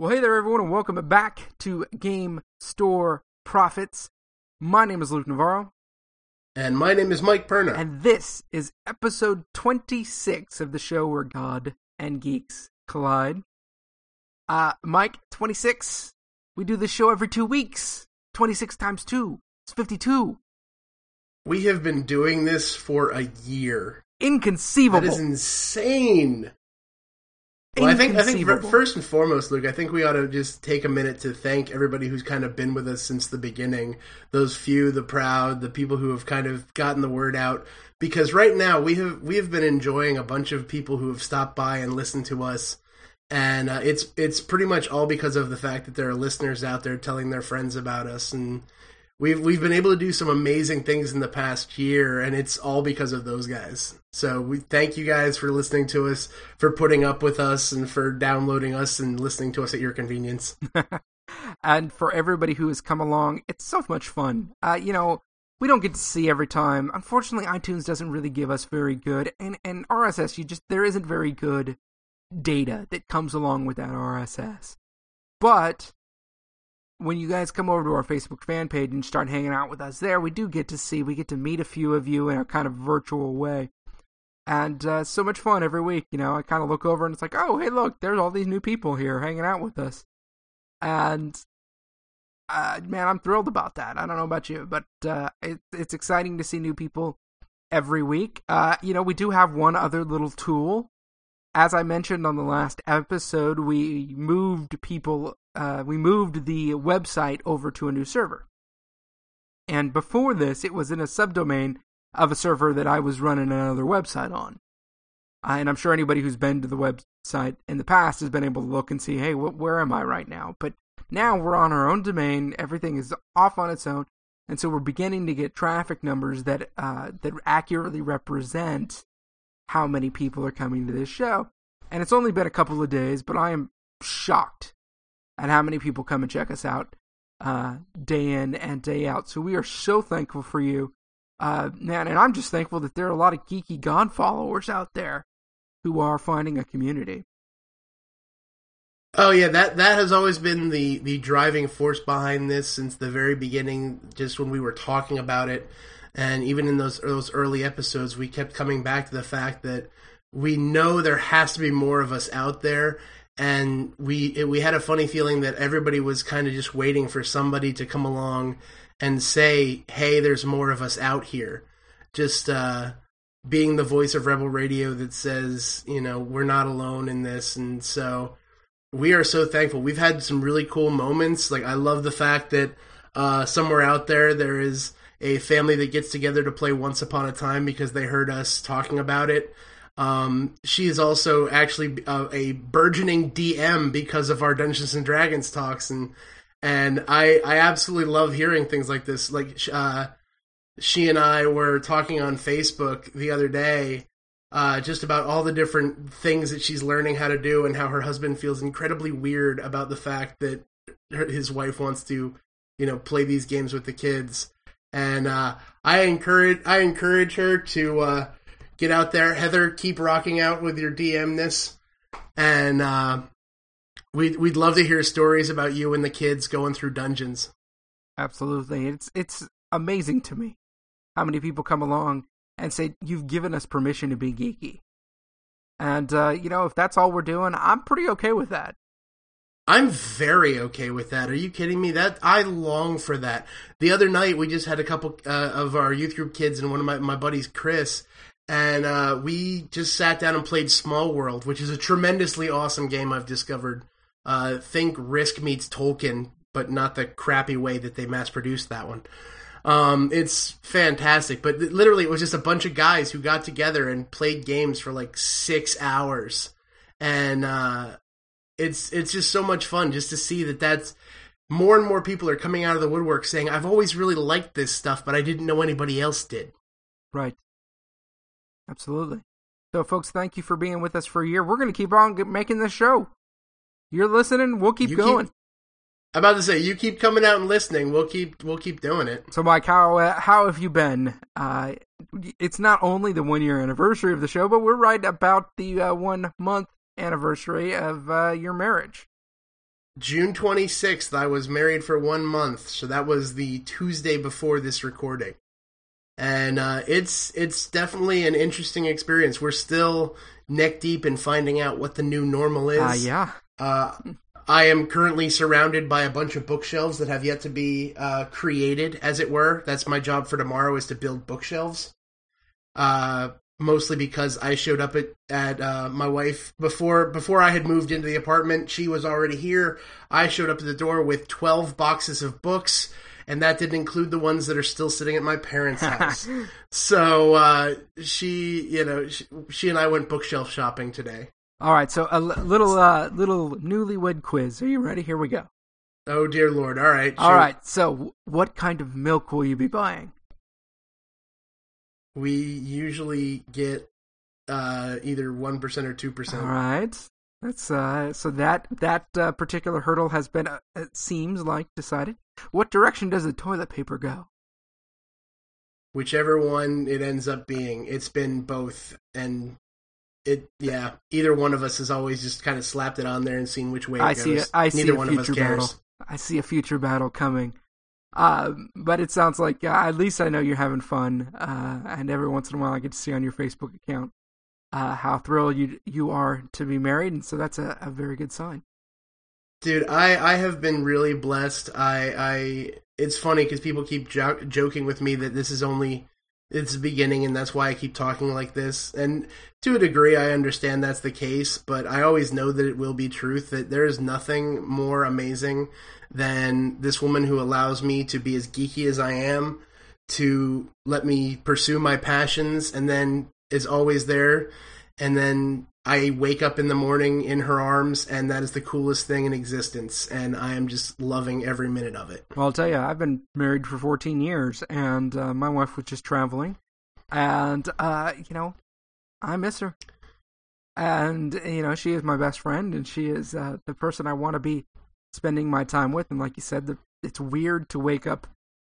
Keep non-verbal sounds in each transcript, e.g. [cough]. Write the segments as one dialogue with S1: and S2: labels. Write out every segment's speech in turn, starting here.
S1: Well, hey there, everyone, and welcome back to Game Store Profits. My name is Luke Navarro.
S2: And my name is Mike Perna.
S1: And this is episode 26 of the show where God and geeks collide. Uh, Mike, 26. We do this show every two weeks. 26 times 2. It's 52.
S2: We have been doing this for a year.
S1: Inconceivable.
S2: That is insane. Well, I think I think first and foremost, Luke, I think we ought to just take a minute to thank everybody who's kind of been with us since the beginning. Those few, the proud, the people who have kind of gotten the word out. Because right now we have we have been enjoying a bunch of people who have stopped by and listened to us, and uh, it's it's pretty much all because of the fact that there are listeners out there telling their friends about us and we've we've been able to do some amazing things in the past year and it's all because of those guys. So we thank you guys for listening to us for putting up with us and for downloading us and listening to us at your convenience. [laughs]
S1: And for everybody who has come along it's so much fun. Uh, you know we don't get to see every time. Unfortunately itunes doesn't really give us very good and and rss you just there isn't very good data that comes along with that rss but when you guys come over to our Facebook fan page and start hanging out with us there, we do get to see, we get to meet a few of you in a kind of virtual way. And uh, so much fun every week, you know. I kind of look over and it's like, oh, hey, look, there's all these new people here hanging out with us. And uh, man, I'm thrilled about that. I don't know about you, but uh, it, it's exciting to see new people every week. Uh, you know, we do have one other little tool. As I mentioned on the last episode, we moved people uh, we moved the website over to a new server. And before this, it was in a subdomain of a server that I was running another website on. Uh, and I'm sure anybody who's been to the website in the past has been able to look and see, hey, wh- where am I right now? But now we're on our own domain. Everything is off on its own. And so we're beginning to get traffic numbers that uh, that accurately represent how many people are coming to this show. And it's only been a couple of days, but I am shocked at how many people come and check us out uh, day in and day out. So we are so thankful for you, uh, man. And I'm just thankful that there are a lot of geeky God followers out there who are finding a community.
S2: Oh yeah, that that has always been the the driving force behind this since the very beginning. Just when we were talking about it, and even in those those early episodes, we kept coming back to the fact that we know there has to be more of us out there and we it, we had a funny feeling that everybody was kind of just waiting for somebody to come along and say, "Hey, there's more of us out here." Just uh, being the voice of Rebel Radio that says, you know, we're not alone in this, and so we are so thankful. We've had some really cool moments. Like I love the fact that uh, somewhere out there there is a family that gets together to play Once Upon a Time because they heard us talking about it. Um, she is also actually a, uh, a, burgeoning DM because of our Dungeons and Dragons talks, and and I I absolutely love hearing things like this. Like uh, she and I were talking on Facebook the other day, uh, just about all the different things that she's learning how to do, and how her husband feels incredibly weird about the fact that his wife wants to, you know, play these games with the kids. And uh, I encourage I encourage her to uh, get out there. Heather, keep rocking out with your DMness. And uh, we'd, we'd love to hear stories about you and the kids going through dungeons.
S1: Absolutely. It's, it's amazing to me how many people come along and say, You've given us permission to be geeky. And, uh, you know, if that's all we're doing, I'm pretty okay with that.
S2: I'm very okay with that. Are you kidding me? That I long for that. The other night we just had a couple uh, of our youth group kids and one of my, my buddies, Chris, and uh, we just sat down and played Small World, which is a tremendously awesome game I've discovered. Uh, think Risk meets Tolkien, but not the crappy way that they mass produced that one. Um, it's fantastic, but literally it was just a bunch of guys who got together and played games for like six hours, and uh, it's it's just so much fun just to see that that's more and more people are coming out of the woodwork saying I've always really liked this stuff, but I didn't know anybody else did.
S1: Right. Absolutely. So, folks, thank you for being with us for a year. We're going to keep on making this show. You're listening. We'll keep you going. Keep,
S2: I'm about to say, you keep coming out and listening. We'll keep we'll keep doing it.
S1: So, Mike, how uh, how have you been? Uh, it's not only the one year anniversary of the show, but we're right about the uh, one month anniversary of uh, your marriage.
S2: June 26th, I was married for one month, so that was the Tuesday before this recording. And uh, it's it's definitely an interesting experience. We're still neck deep in finding out what the new normal is.
S1: Uh, yeah.
S2: Uh, I am currently surrounded by a bunch of bookshelves that have yet to be uh, created, as it were. That's my job for tomorrow is to build bookshelves. Uh, mostly because I showed up at at uh, my wife before before I had moved into the apartment. She was already here. I showed up at the door with twelve boxes of books, and that didn't include the ones that are still sitting at my parents' [laughs] house. so uh, she, you know, she, she, and I went bookshelf shopping today.
S1: All right, so a l- little uh, little newlywed quiz. Are you ready? Here we go.
S2: Oh dear lord! All right,
S1: all right. So, what kind of milk will you be buying?
S2: We usually get uh, either one percent or two percent.
S1: All right, that's uh, so that that uh, particular hurdle has been uh, it seems like decided. What direction does the toilet paper go?
S2: Whichever one it ends up being, it's been both, and it yeah, either one of us has always just kind of slapped it on there and seen which way it
S1: I
S2: goes.
S1: see. A, I
S2: Neither
S1: see a
S2: one of us
S1: future
S2: cares.
S1: battle. I see a future battle coming. Uh, but it sounds like uh, at least I know you're having fun. Uh, and every once in a while, I get to see on your Facebook account uh, how thrilled you you are to be married, and so that's a, a very good sign.
S2: Dude, I, I have been really blessed. I I it's funny because people keep jo- joking with me that this is only it's the beginning, and that's why I keep talking like this. And to a degree, I understand that's the case, but I always know that it will be truth. That there is nothing more amazing than this woman who allows me to be as geeky as I am, to let me pursue my passions, and then is always there. And then I wake up in the morning in her arms, and that is the coolest thing in existence. And I am just loving every minute of it.
S1: Well, I'll tell you, I've been married for 14 years, and uh, my wife was just traveling, and uh, you know, I miss her. And you know, she is my best friend, and she is uh, the person I want to be spending my time with. And like you said, the, it's weird to wake up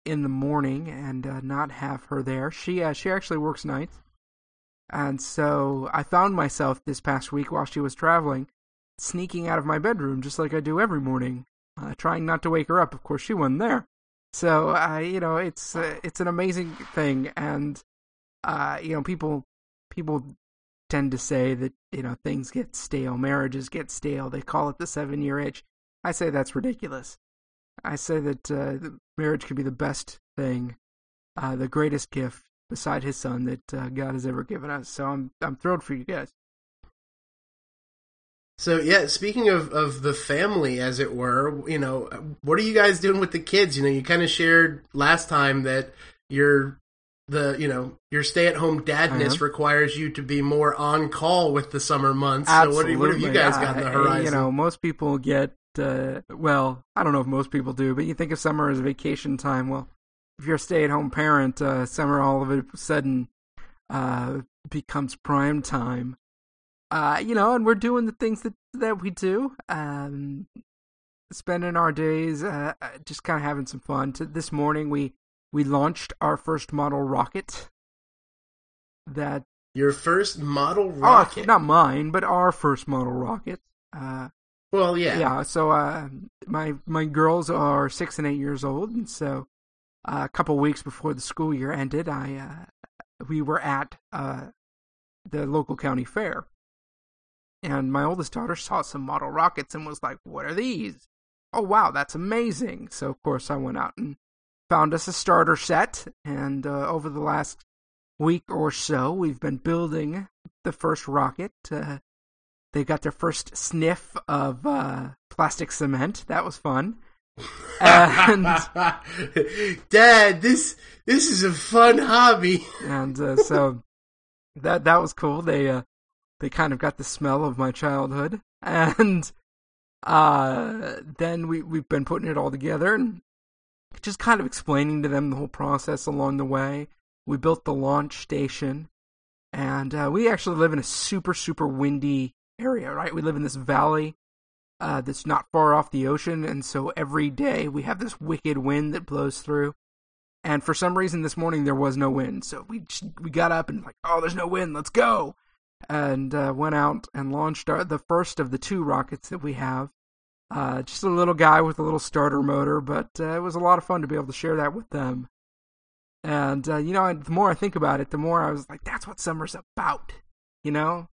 S1: in the morning and uh, not have her there. She uh, she actually works nights, and so I found myself this past week while she was traveling, sneaking out of my bedroom just like I do every morning, uh, trying not to wake her up. Of course, she wasn't there, so uh, you know it's uh, it's an amazing thing, and uh, you know people people tend to say that you know things get stale, marriages get stale. They call it the seven year itch. I say that's ridiculous. I say that uh, marriage could be the best thing, uh, the greatest gift beside His Son that uh, God has ever given us. So I'm I'm thrilled for you guys.
S2: So yeah, speaking of of the family, as it were, you know, what are you guys doing with the kids? You know, you kind of shared last time that your the you know your stay at home dadness
S1: Uh-huh.
S2: requires you to be more on call with the summer months. So what, what have you guys got on the horizon?
S1: You know, most people get uh, well. I don't know if most people do, but you think of summer as vacation time. Well, if you're a stay-at-home parent, uh, summer all of a sudden uh, becomes prime time. Uh, you know, and we're doing the things that that we do. Um, spending our days uh, uh, just kind of having some fun. To, this morning, we we launched our first model rocket. That
S2: your first model
S1: Oh,
S2: rocket.
S1: not mine, but our first model rocket. Uh,
S2: well, yeah.
S1: yeah. So uh, my my girls are six and eight years old, and so a couple weeks before the school year ended, I uh, we were at uh, the local county fair, and my oldest daughter saw some model rockets and was like, "What are these? Oh wow, that's amazing!" So of course I went out and found us a starter set, and uh, over the last week or so, we've been building the first rocket. Uh, they got their first sniff of uh, plastic cement. That was fun. And [laughs]
S2: Dad, this this is a fun hobby. [laughs]
S1: and uh, so that that was cool. They uh, they kind of got the smell of my childhood, and uh, then we we've been putting it all together and just kind of explaining to them the whole process along the way. We built the launch station, and uh, we actually live in a super super windy area. Right, we live in this valley. Uh, that's not far off the ocean, and so every day we have this wicked wind that blows through. And for some reason this morning there was no wind, so we we got up and like, oh, there's no wind, let's go, and uh, went out and launched our, the first of the two rockets that we have. Uh, just a little guy with a little starter motor, but uh, it was a lot of fun to be able to share that with them. And uh, you know, the more I think about it, the more I was like, "That's what summer's about." You know,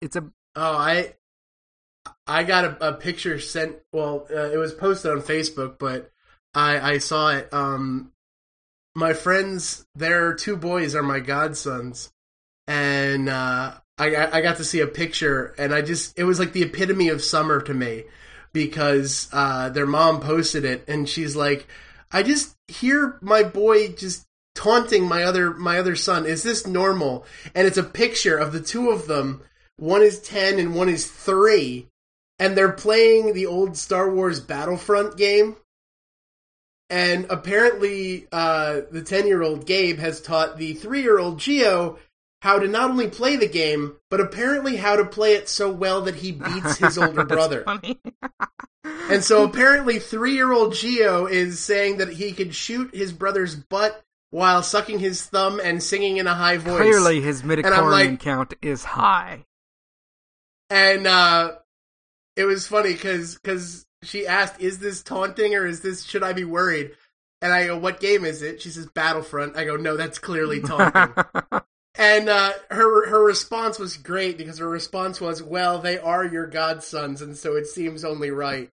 S1: it's a
S2: oh, I I got a, a picture sent. Well, uh, it was posted on Facebook, but I I saw it. Um, my friends, their two boys are my godsons, and uh, I I got to see a picture, and I just it was like the epitome of summer to me because uh, their mom posted it, and she's like, I just hear my boy just taunting my other my other son. Is this normal? And it's a picture of the two of them. One is ten and one is three, and they're playing the old Star Wars Battlefront game. And apparently, uh, the ten-year-old Gabe has taught the three-year-old Geo how to not only play the game, but apparently how to play it so well that he beats his [laughs] older brother. and so apparently, three-year-old Geo is saying that he could shoot his brother's butt while sucking his thumb and singing in a high voice.
S1: Clearly, his midichlorian like, count is high.
S2: And uh, it was funny because because she asked, "Is this taunting or is this should I be worried?" And I go, "What game is it?" She says, "Battlefront." I go, "No, that's clearly taunting." [laughs] and uh, her her response was great because her response was, "Well, they are your godsons, and so it seems only right."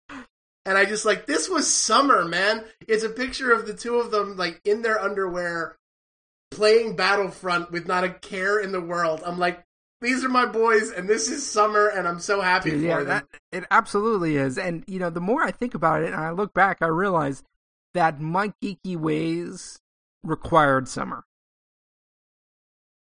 S2: And I just like this was summer, man. It's a picture of the two of them like in their underwear playing Battlefront with not a care in the world. I'm like, these are my boys, and this is summer, and I'm so happy Dude, for yeah, them. That,
S1: it absolutely is. And you know, the more I think about it and I look back, I realize that my geeky ways required summer.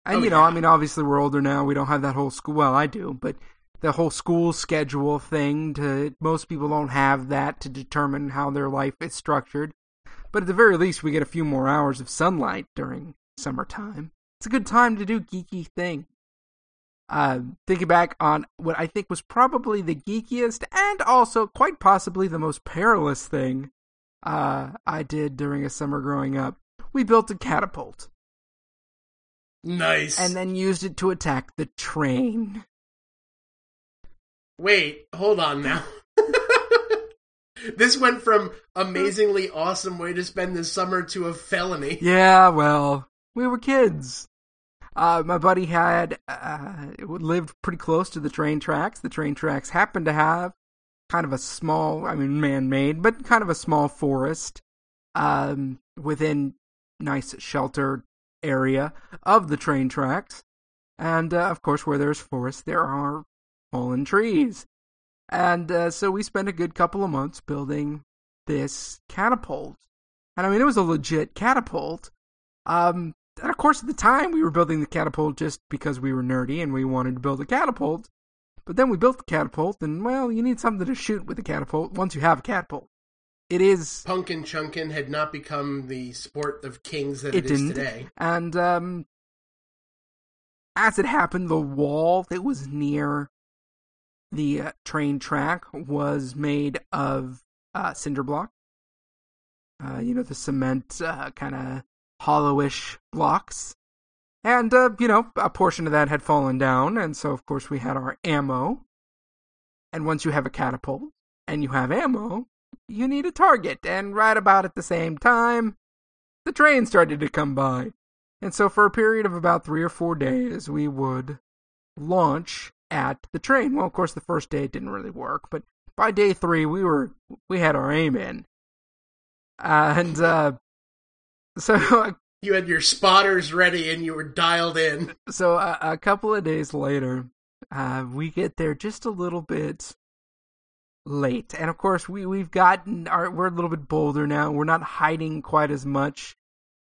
S1: And oh, you know, yeah. I mean, obviously we're older now. We don't have that whole school. Well, I do, but the whole school schedule thing to most people don't have that to determine how their life is structured. But at the very least we get a few more hours of sunlight during summertime. It's a good time to do geeky thing. Uh, thinking back on what I think was probably the geekiest and also quite possibly the most perilous thing uh, I did during a summer growing up, we built a catapult.
S2: Nice.
S1: And then used it to attack the train.
S2: Wait, hold on now. [laughs] this went from amazingly awesome way to spend the summer to a felony.
S1: Yeah, well, we were kids. Uh, my buddy had uh, lived pretty close to the train tracks. The train tracks happened to have kind of a small, I mean, man-made, but kind of a small forest um, within nice sheltered area of the train tracks. And uh, of course, where there's forest, there are fallen trees. And uh, so we spent a good couple of months building this catapult. And I mean, it was a legit catapult. Um, and of course, at the time, we were building the catapult just because we were nerdy and we wanted to build a catapult. But then we built the catapult, and well, you need something to shoot with a catapult once you have a catapult. It is.
S2: Punkin Chunkin had not become the sport of kings that it, it is today.
S1: And um, as it happened, the wall that was near the uh, train track was made of uh, cinder block. Uh, you know, the cement uh, kind of hollowish blocks. And, uh, you know, a portion of that had fallen down, and so, of course, we had our ammo. And once you have a catapult and you have ammo, you need a target. And right about at the same time, the train started to come by. And so, for a period of about three or four days, we would launch at the train. Well, of course, the first day it didn't really work, but by day three, we were we had our aim in, and uh, so
S2: you had your spotters ready and you were dialed in.
S1: So a, a couple of days later, uh, we get there just a little bit late, and of course we we've gotten our we're a little bit bolder now. We're not hiding quite as much.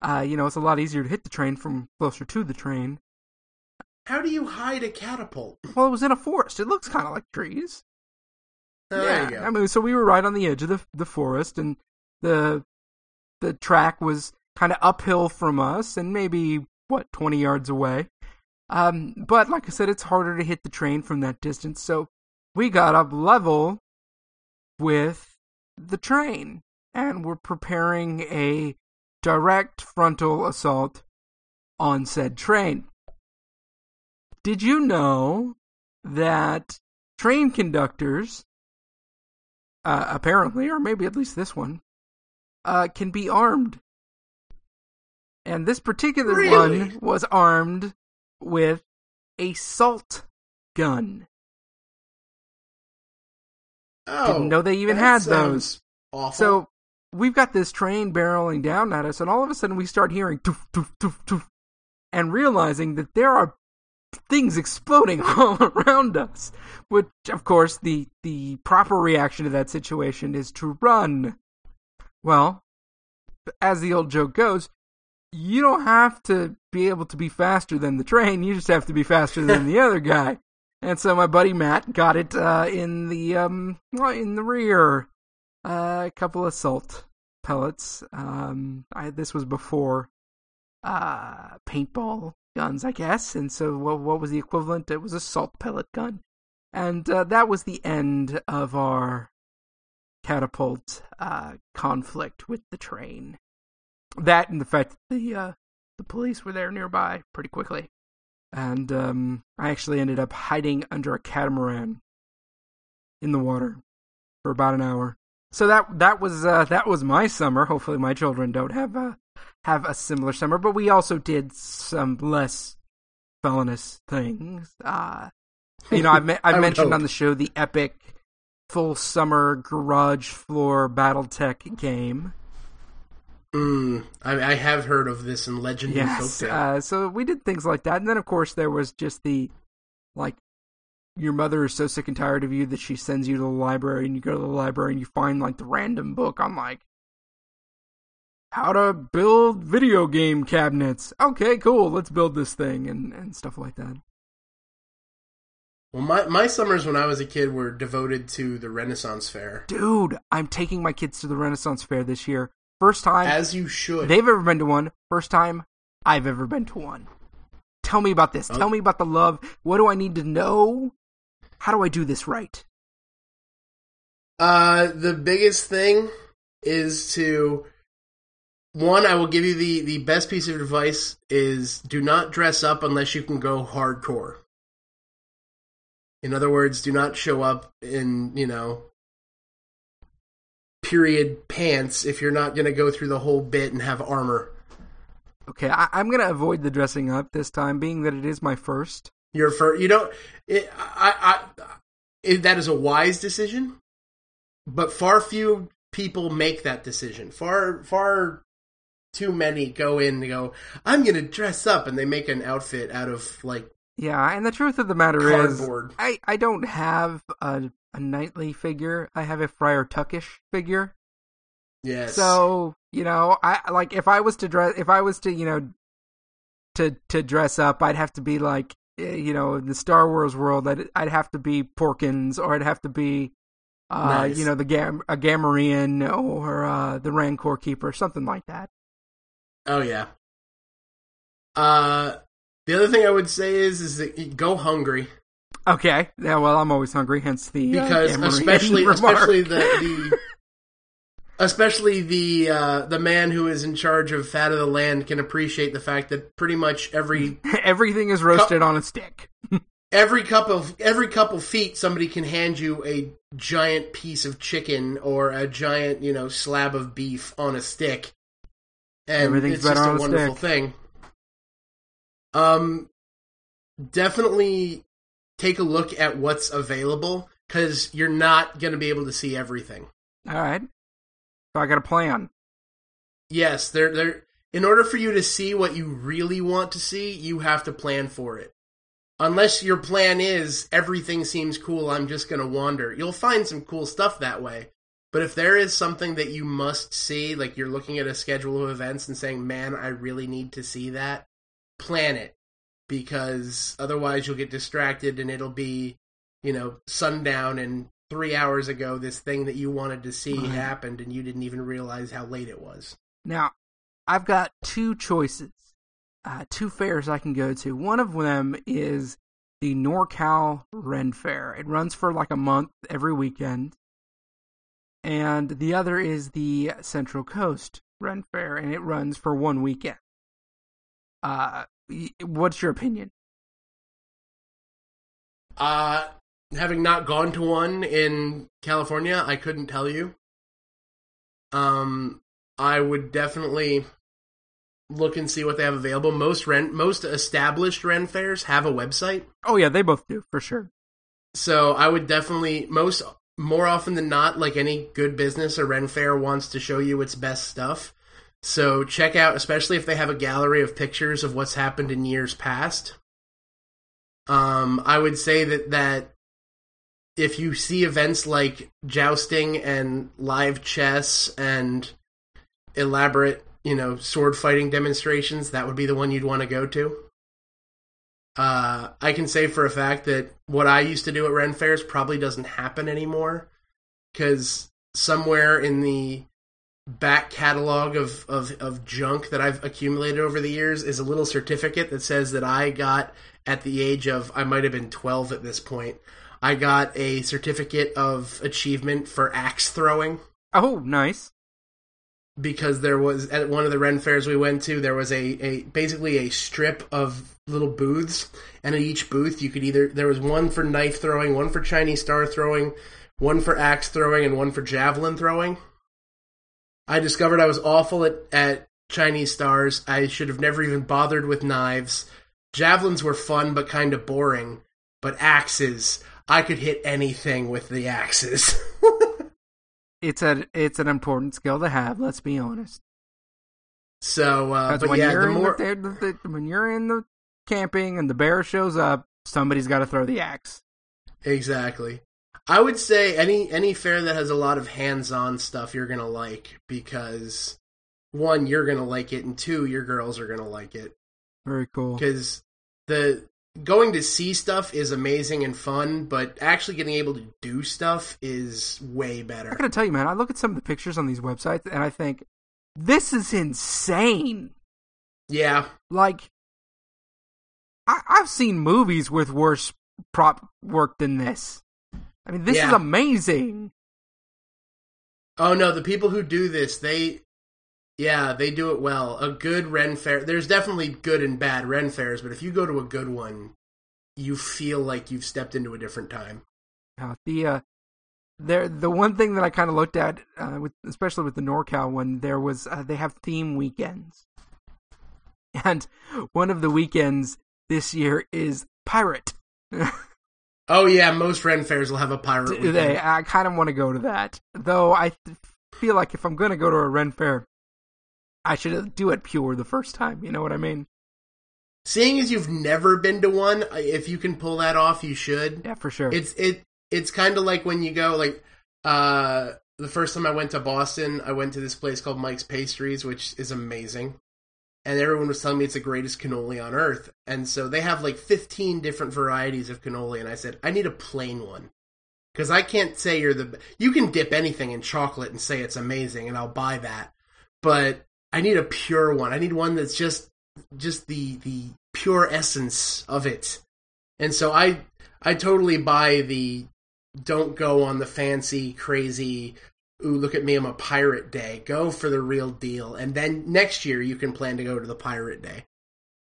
S1: Uh, you know, it's a lot easier to hit the train from closer to the train.
S2: How do you hide a catapult?
S1: Well, it was in a forest. It looks kind of like trees.
S2: Oh, yeah, I
S1: mean, so we were right on the edge of the the forest, and the the track was kind of uphill from us, and maybe what twenty yards away. Um, but like I said, it's harder to hit the train from that distance, so we got up level with the train, and we're preparing a direct frontal assault on said train. Did you know that train conductors uh, apparently, or maybe at least this one, uh, can be armed. And this particular
S2: Really?
S1: one was armed with a salt gun.
S2: Oh,
S1: Didn't know they even had those.
S2: Awful.
S1: So we've got this train barreling down at us, and all of a sudden we start hearing toof, toof, toof, toof, and realizing that there are things exploding [laughs] all around us. Which, of course, the the proper reaction to that situation is to run. Well, as the old joke goes, you don't have to be able to be faster than the train. You just have to be faster than the other guy. And so my buddy Matt got it uh, in the um in the rear, uh, a couple of salt pellets. Um, I, this was before uh, paintball guns, I guess. And so what, what was the equivalent? It was a salt pellet gun, and uh, that was the end of our catapult uh, conflict with the train. That and the fact that the uh, the police were there nearby pretty quickly and um, I actually ended up hiding under a catamaran in the water for about an hour. So that that was uh, that was my summer. Hopefully, my children don't have a have a similar summer. But we also did some less felonious things. Uh, you know, I've, me- [laughs]
S2: I would
S1: mentioned on the show the epic full summer garage floor BattleTech game.
S2: Mm, I, I have heard of this in legend and
S1: Yes.
S2: folktale.
S1: Uh, so we did things like that, and then of course there was just the like your mother is so sick and tired of you that she sends you to the library, and you go to the library and you find like the random book on like how to build video game cabinets. Okay, cool. Let's build this thing and and stuff like that.
S2: well, my my summers when I was a kid were devoted to the Renaissance Fair,
S1: Dude, I'm taking my kids to the Renaissance Fair this year. First time
S2: as you should.
S1: they've ever been to one. First time I've ever been to one. Tell me about this.
S2: Oh.
S1: Tell me about the love. What do I need to know? How do I do this right?
S2: Uh, the biggest thing is to one. I will give you the the best piece of advice is do not dress up unless you can go hardcore. In other words, do not show up in you know period pants if you're not going to go through the whole bit and have armor.
S1: Okay, I, I'm gonna avoid the dressing up this time, being that it is my first.
S2: Your first, you don't. It, I, I, it, that is a wise decision, but far few people make that decision. Far, far too many go in and go. I'm going to dress up, and they make an outfit out of like
S1: Yeah, and the truth of the matter
S2: cardboard.
S1: is, I I don't have a a knightly figure. I have a Friar Tuckish figure.
S2: yes.
S1: So you know, I like if I was to dress, if I was to you know, to to dress up, I'd have to be like eh, you know in the Star Wars world. I'd I'd have to be Porkins, or I'd have to be. Uh,
S2: Nice.
S1: you know the Gam- a Gamorrean or uh, the Rancor Keeper, something like that.
S2: oh yeah. Uh, the other thing I would say is is that go hungry
S1: Okay, yeah. Well, I'm always hungry, hence the uh,
S2: because [laughs] especially especially the the especially the uh, the man who is in charge of fat of the land can appreciate the fact that pretty much every [laughs]
S1: Everything is roasted on a stick. [laughs]
S2: every couple of every couple feet somebody can hand you a giant piece of chicken or a giant you know slab of beef on a stick and
S1: Everything's
S2: it's
S1: better
S2: just a
S1: a
S2: wonderful
S1: stick.
S2: thing um definitely take a look at what's available because you're not going to be able to see everything
S1: All right. So I got a plan.
S2: yes they're they're in order for you to see what you really want to see you have to plan for it unless your plan is everything seems cool i'm just going to wander you'll find some cool stuff that way but if there is something that you must see like you're looking at a schedule of events and saying man i really need to see that plan it because otherwise you'll get distracted and it'll be you know sundown and three hours ago this thing that you wanted to see
S1: Right.
S2: happened and you didn't even realize how late it was
S1: Now, I've got two choices, uh, two fairs I can go to. One of them is the NorCal Ren Fair. It runs for like a month every weekend. And the other is the Central Coast Ren Fair, and it runs for one weekend. Uh, what's your opinion?
S2: Uh having not gone to one in California, I couldn't tell you. Um, I would definitely look and see what they have available. Most rent, most established Ren fairs have a website.
S1: Oh yeah, they both do for sure.
S2: So I would definitely most more often than not, like any good business, a Ren fair wants to show you its best stuff. So check out, especially if they have a gallery of pictures of what's happened in years past. Um, I would say that that if you see events like jousting and live chess and elaborate, you know, sword fighting demonstrations, that would be the one you'd want to go to. Uh, I can say for a fact that what I used to do at Ren fairs probably doesn't happen anymore because somewhere in the back catalog of, of, of junk that I've accumulated over the years is a little certificate that says that I got at the age of I might have been 12 at this point. I got a certificate of achievement for axe throwing
S1: Oh, nice.
S2: because there was at one of the Ren fairs we went to there was a, a basically a strip of little booths and at each booth you could either there was one for knife throwing, one for Chinese star throwing, one for axe throwing and one for javelin throwing. I discovered I was awful at, at Chinese stars. I should have never even bothered with knives. Javelins were fun but kind of boring, but axes, I could hit anything with the axes. [laughs]
S1: It's a it's an important skill to have. Let's be honest.
S2: so, uh, but
S1: when
S2: yeah,
S1: you're
S2: the more
S1: the, the, the- when you're in the camping and the bear shows up, somebody's got to throw the axe.
S2: Exactly. I would say any any fair that has a lot of hands-on stuff you're gonna like because one you're gonna like it and two your girls are gonna like it
S1: Very cool.
S2: because the going to see stuff is amazing and fun, but actually getting able to do stuff is way better.
S1: I gotta tell you, man. I look at some of the pictures on these websites and I think this is insane.
S2: Yeah,
S1: Like, I, I've seen movies with worse prop work than this. I mean, this is amazing.
S2: Oh no, the people who do this, they yeah, they do it well. A good Ren fair. There's definitely good and bad Ren fairs, but if you go to a good one, you feel like you've stepped into a different time.
S1: Uh, the uh, there the one thing that I kind of looked at, uh, with especially with the NorCal one, there was uh, they have theme weekends, and one of the weekends this year is pirate. [laughs]
S2: Oh yeah, most Ren fairs will have a pirate.
S1: Do
S2: weekend.
S1: they? I kind of want to go to that, though. I feel like if I'm going to go to a Ren fair, I should do it pure the first time. You know what I mean?
S2: Seeing as you've never been to one, if you can pull that off, you should.
S1: Yeah, for sure.
S2: It's it it's kind of like when you go like uh the first time I went to Boston, I went to this place called Mike's Pastries, which is amazing. And everyone was telling me it's the greatest cannoli on earth. And so they have like 15 different varieties of cannoli and I said, "I need a plain one." Cuz I can't say you're the you can dip anything in chocolate and say it's amazing and I'll buy that. But I need a pure one. I need one that's just just the the pure essence of it. And so I I totally buy the don't go on the fancy crazy ooh look at me I'm a pirate day. Go for the real deal. And then next year you can plan to go to the pirate day.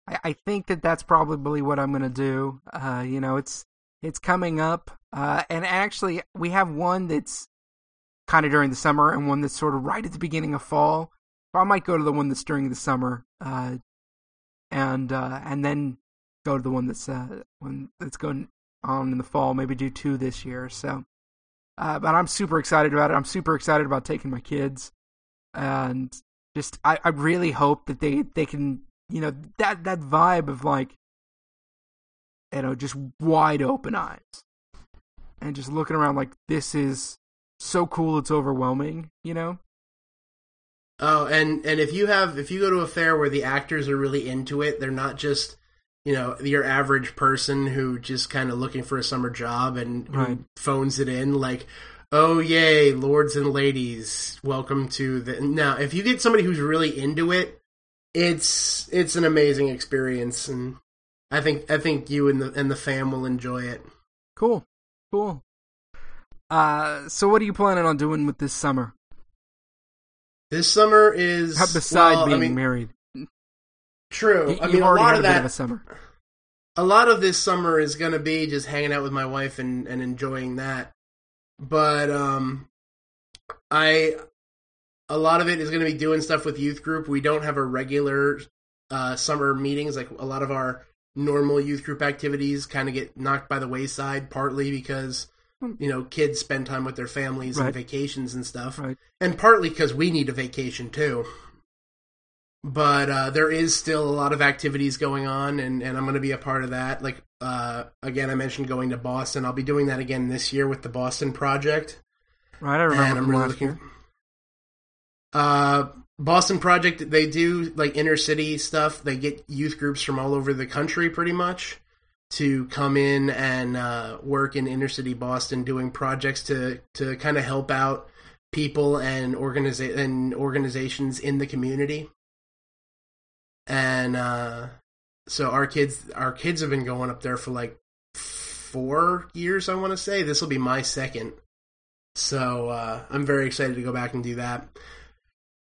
S1: I, I think that that's probably what I'm going to do. Uh, you know, it's it's coming up, uh, and actually we have one that's kind of during the summer and one that's sort of right at the beginning of fall. I might go to the one that's during the summer, uh, and uh, and then go to the one that's uh, one that's going on in the fall. Maybe do two this year. So, uh, but I'm super excited about it. I'm super excited about taking my kids, and just I, I really hope that they they can you know that that vibe of like you know just wide open eyes and just looking around like this is so cool it's overwhelming you know
S2: Oh, and and if you have if you go to a fair where the actors are really into it, they're not just you know your average person who just kind of looking for a summer job and
S1: Right.
S2: phones it in like, oh yay, lords and ladies, welcome to the. Now, if you get somebody who's really into it, it's it's an amazing experience, and I think I think you and the and the fam will enjoy it.
S1: cool cool uh so what are you planning on doing with this summer
S2: This summer is
S1: beside
S2: well,
S1: being
S2: I mean,
S1: married
S2: true.
S1: You-
S2: I mean, a lot of that
S1: of a summer
S2: a lot of this summer is going to be just hanging out with my wife and, and enjoying that. But um, I a lot of it is going to be doing stuff with youth group. We don't have a regular uh, summer meetings like a lot of our normal youth group activities kind of get knocked by the wayside partly because hmm. you know kids spend time with their families right. and vacations and stuff
S1: right.
S2: and partly because we need a vacation too but uh, there is still a lot of activities going on and, and i'm going to be a part of that like uh, again i mentioned going to boston i'll be doing that again this year with the boston project
S1: right i remember i'm really looking year.
S2: uh Boston Project, they do like inner city stuff. They get youth groups from all over the country pretty much to come in and uh, work in inner city Boston doing projects to to kind of help out people and organiza- and organizations in the community. And uh, so our kids our kids have been going up there for like 4 years I want to say. This will be my second. So uh, I'm very excited to go back and do that.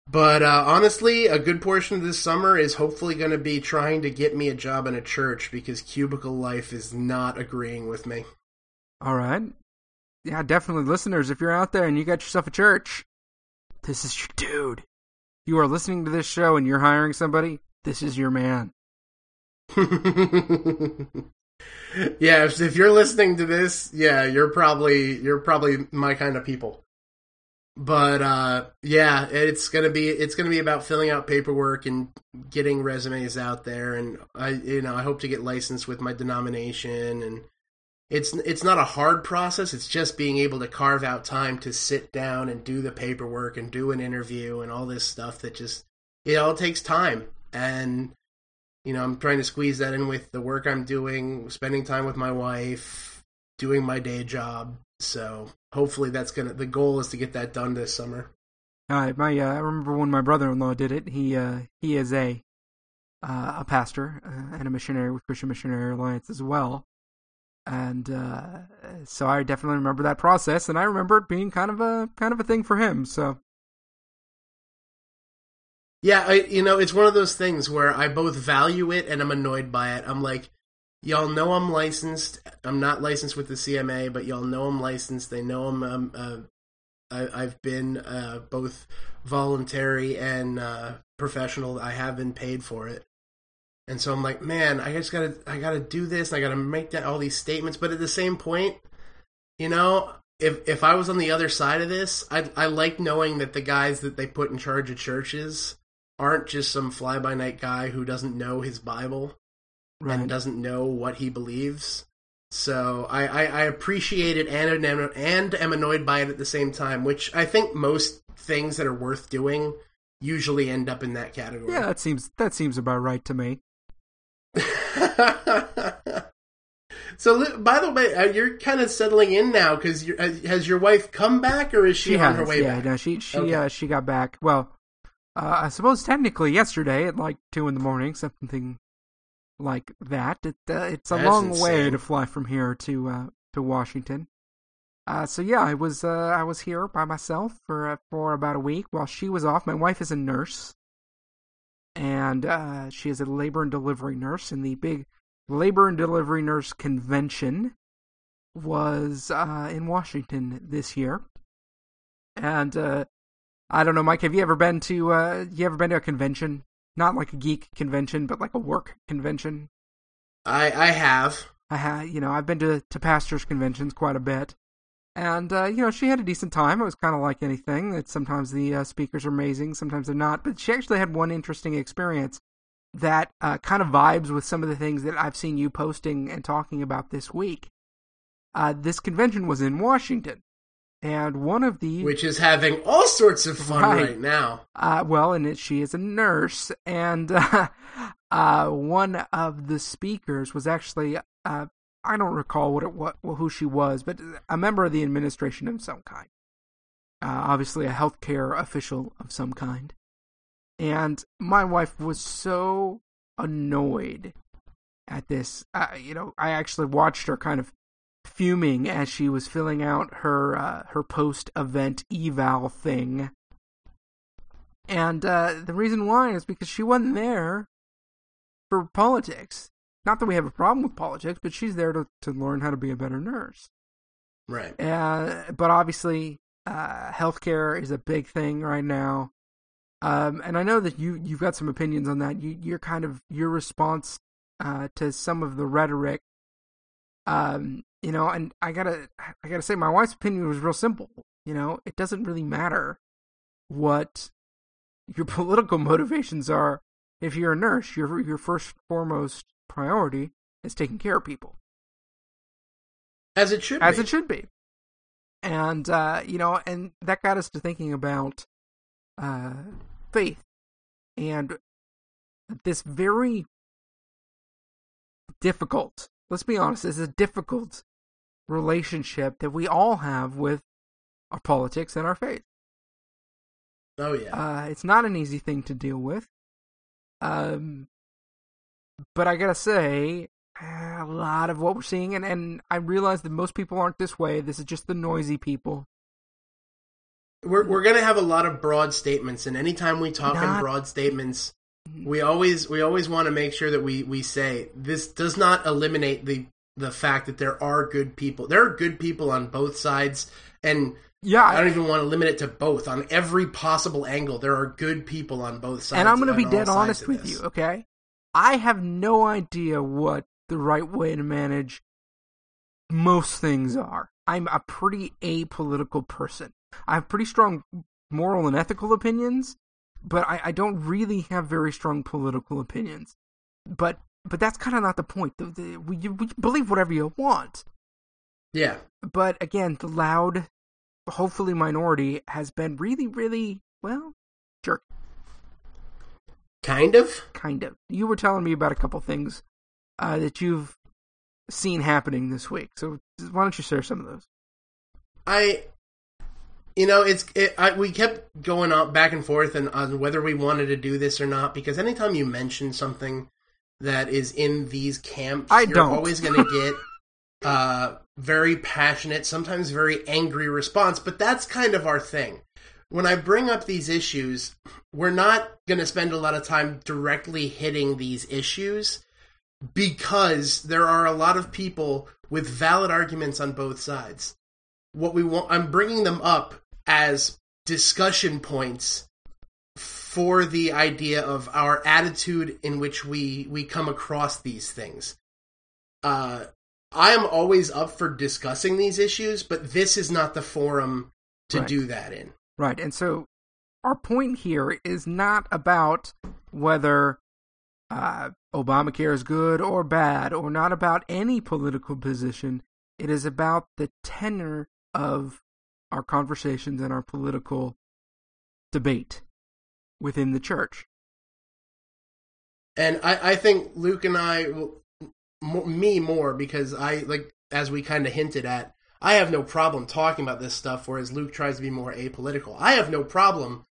S2: But uh, honestly, a good portion of this summer is hopefully going to be trying to get me a job in a church because cubicle life is not agreeing with me.
S1: All right. Yeah, definitely. Listeners, if you're out there and you got yourself a church, this is your dude. You are listening to this show and you're hiring somebody, this is your man. [laughs]
S2: yeah, if, if you're listening to this, yeah, you're probably you're probably my kind of people but uh, yeah, it's gonna be it's gonna be about filling out paperwork and getting resumes out there, and I you know I hope to get licensed with my denomination, and it's it's not a hard process. It's just being able to carve out time to sit down and do the paperwork and do an interview and all this stuff that just it all takes time, and you know I'm trying to squeeze that in with the work I'm doing, spending time with my wife, doing my day job, so hopefully that's gonna. The goal is to get that done this summer.
S1: Uh, my uh, I remember when my brother-in-law did it. He uh, he is a uh, a pastor uh, and a missionary with Christian Missionary Alliance as well, and uh, so I definitely remember that process, and I remember it being kind of a kind of a thing for him. So
S2: yeah, I, you know, it's one of those things where I both value it and I'm annoyed by it. I'm like, y'all know I'm licensed. I'm not licensed with the CMA, but y'all know I'm licensed. They know I'm. Um, uh, I, have been uh, both voluntary and uh, professional. I have been paid for it, and so I'm like, man, I just gotta, I gotta do this. I gotta make that all these statements. But at the same point, you know, if if I was on the other side of this, I I like knowing that the guys that they put in charge of churches aren't just some fly by night guy who doesn't know his Bible right. and doesn't know what he believes. So I, I, I appreciate it and, and am annoyed by it at the same time, which I think most things that are worth doing usually end up in that category.
S1: Yeah, that seems that seems about right to me. [laughs]
S2: so, by the way, uh, you're kind of settling in now because uh, has your wife come back or is she,
S1: she
S2: on
S1: has,
S2: her way
S1: yeah,
S2: back?
S1: No, she she okay. uh, she got back. Well, uh, I suppose technically yesterday at like two in the morning, something like that. It, uh, it's a
S2: That's
S1: long
S2: insane.
S1: way to fly from here to uh, to Washington. Uh, so yeah, I was uh, I was here by myself for uh, for about a week while she was off. My wife is a nurse, and uh, she is a labor and delivery nurse. And the big labor and delivery nurse convention was uh, in Washington this year. And uh, I don't know, Mike. Have you ever been to uh, you ever been to a convention not like a geek convention, but like a work convention.
S2: I I have.
S1: I have, you know, I've been to to pastors conventions quite a bit, and uh, you know, she had a decent time. It was kind of like anything. That sometimes the uh, speakers are amazing, sometimes they're not. But she actually had one interesting experience that uh, kind of vibes with some of the things that I've seen you posting and talking about this week. Uh, this convention was in Washington, and one of the
S2: which is having all sorts of fun right, right now.
S1: Uh, well, and it, she is a nurse, and [laughs] uh, uh, one of the speakers was actually uh, I don't recall what it what who she was, but a member of the administration of some kind. Uh, obviously, a healthcare official of some kind. And my wife was so annoyed at this. Uh, you know, I actually watched her kind of fuming as she was filling out her uh, her post event eval thing. And uh, the reason why is because she wasn't there for politics. not that we have a problem with politics, but she's there to, to learn how to be a better nurse.
S2: Right.
S1: Uh, but obviously, uh, healthcare is a big thing right now. Um, and I know that you you've got some opinions on that. You you're kind of your response uh, to some of the rhetoric. Um, you know, and I gotta I gotta say, my wife's opinion was real simple. You know, it doesn't really matter what your [laughs] political motivations are. If you're a nurse, your your first foremost priority is taking care of people,
S2: as it should be
S1: as
S2: be.
S1: it should be. And uh, you know, and that got us to thinking about uh, faith and this very difficult. Let's be honest, it's a difficult relationship that we all have with our politics and our faith.
S2: Oh yeah.
S1: Uh, it's not an easy thing to deal with. Um, but I gotta say, a lot of what we're seeing, and, and I realize that most people aren't this way. This is just the noisy people.
S2: We're we're gonna have a lot of broad statements, and anytime we talk
S1: Not-
S2: in broad statements, we always we always want to make sure that we we say this does not eliminate the the fact that there are good people. There are good people on both sides, and
S1: Yeah,
S2: I don't even want to limit it to both. On every possible angle, there are good people on both sides.
S1: and I'm going to be dead honest with you, okay? I have no idea what the right way to manage most things are. I'm a pretty apolitical person. I have pretty strong moral and ethical opinions, but I, I don't really have very strong political opinions. But but that's kind of not the point. The, the, we, you, we believe whatever you want.
S2: Yeah,
S1: But again, the loud, hopefully minority, has been really, really, well, jerk.
S2: kind of.
S1: kind of. You were telling me about a couple things uh, that you've seen happening this week. So why don't you share some of those?
S2: I, you know, it's it, I, we kept going up back and forth and on whether we wanted to do this or not because anytime you mention something that is in these camps,
S1: I
S2: you're
S1: don't.
S2: always going to get uh, very passionate, sometimes very angry response. But that's kind of our thing. When I bring up these issues, we're not going to spend a lot of time directly hitting these issues because there are a lot of people with valid arguments on both sides. What we want, I'm bringing them up as discussion points for the idea of our attitude in which we we come across these things. Uh, I am always up for discussing these issues, but this is not the forum to
S1: Right.
S2: do that in.
S1: Right. And so our point here is not about whether uh, Obamacare is good or bad, or not about any political position. It is about the tenor of our conversations and our political debate within the church.
S2: And I, I think Luke and I, me more because I like as we kind of hinted at. I have no problem talking about this stuff, whereas Luke tries to be more apolitical. I have no problem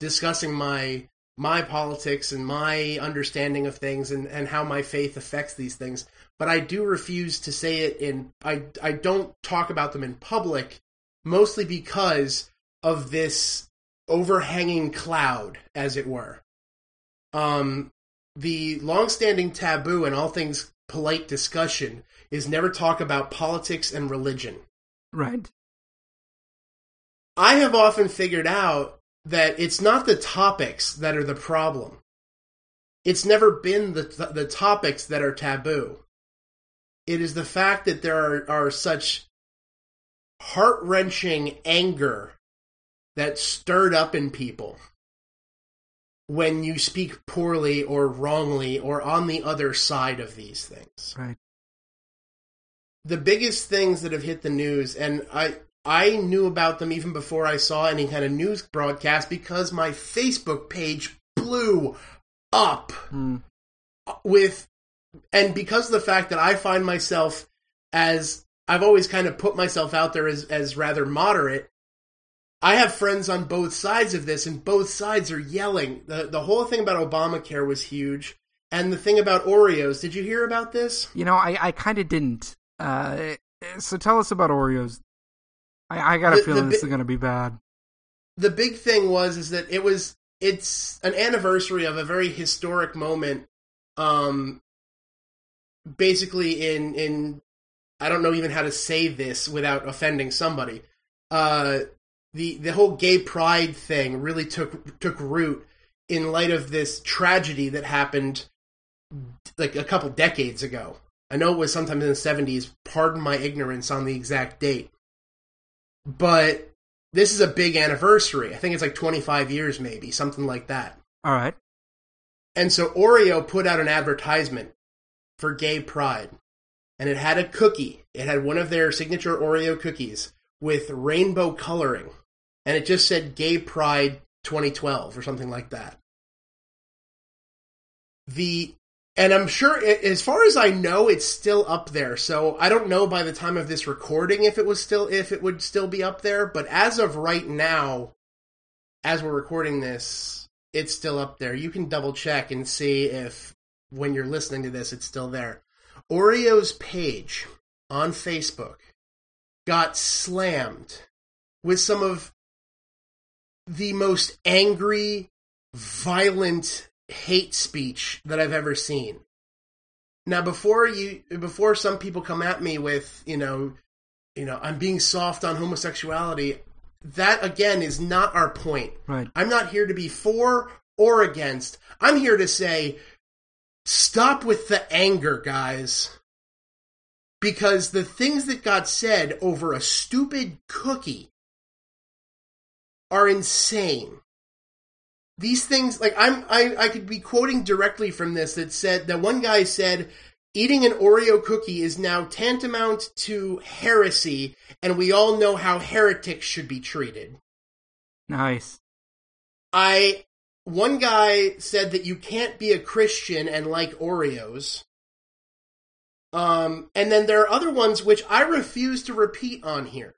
S2: discussing my my politics and my understanding of things and, and how my faith affects these things. But I do refuse to say it in I I don't talk about them in public, mostly because of this overhanging cloud, as it were. Um the long-standing taboo in all things polite discussion is never talk about politics and religion.
S1: Right.
S2: I have often figured out that it's not the topics that are the problem. It's never been the the topics that are taboo. It is the fact that there are, are such heart wrenching anger that stirred up in people when you speak poorly or wrongly or on the other side of these things
S1: Right.
S2: the biggest things that have hit the news, and I I knew about them even before I saw any kind of news broadcast because my Facebook page blew up
S1: Hmm.
S2: with, and because of the fact that I find myself as I've always kind of put myself out there as as rather moderate. I have friends on both sides of this, and both sides are yelling. the The whole thing about Obamacare was huge, and the thing about Oreos. Did you hear about this?
S1: You know, I, I kind of didn't. Uh, so tell us about Oreos. I, I got a
S2: The- the
S1: feeling this
S2: bi-
S1: is going to be bad.
S2: the big thing was is that it was it's an anniversary of a very historic moment um basically in in I don't know even how to say this without offending somebody. Uh, the the whole gay pride thing really took took root in light of this tragedy that happened like a couple decades ago. I know it was sometime in the 70s. Pardon my ignorance on the exact date. But this is a big anniversary. I think it's like 25 years, maybe, something like that.
S1: All right.
S2: And so Oreo put out an advertisement for gay pride. And it had a cookie. It had one of their signature Oreo cookies with rainbow coloring. And it just said Gay Pride 2012 or something like that. The and I'm sure, as far as I know, it's still up there. So I don't know by the time of this recording if it was still if it would still be up there. But as of right now, as we're recording this, it's still up there. You can double check and see if when you're listening to this, it's still there. Oreo's page on Facebook got slammed with some of the most angry, violent hate speech that I've ever seen. Now, before you, before some people come at me with, you know, you know, I'm being soft on homosexuality, that again is not our point.
S1: Right.
S2: I'm not here to be for or against. I'm here to say, stop with the anger, guys. Because the things that got said over a stupid cookie are insane these things like I'm I, I could be quoting directly from this that said that one guy said eating an Oreo cookie is now tantamount to heresy, and we all know how heretics should be treated.
S1: Nice.
S2: I one guy said that you can't be a Christian and like Oreos. Um, and then there are other ones which I refuse to repeat on here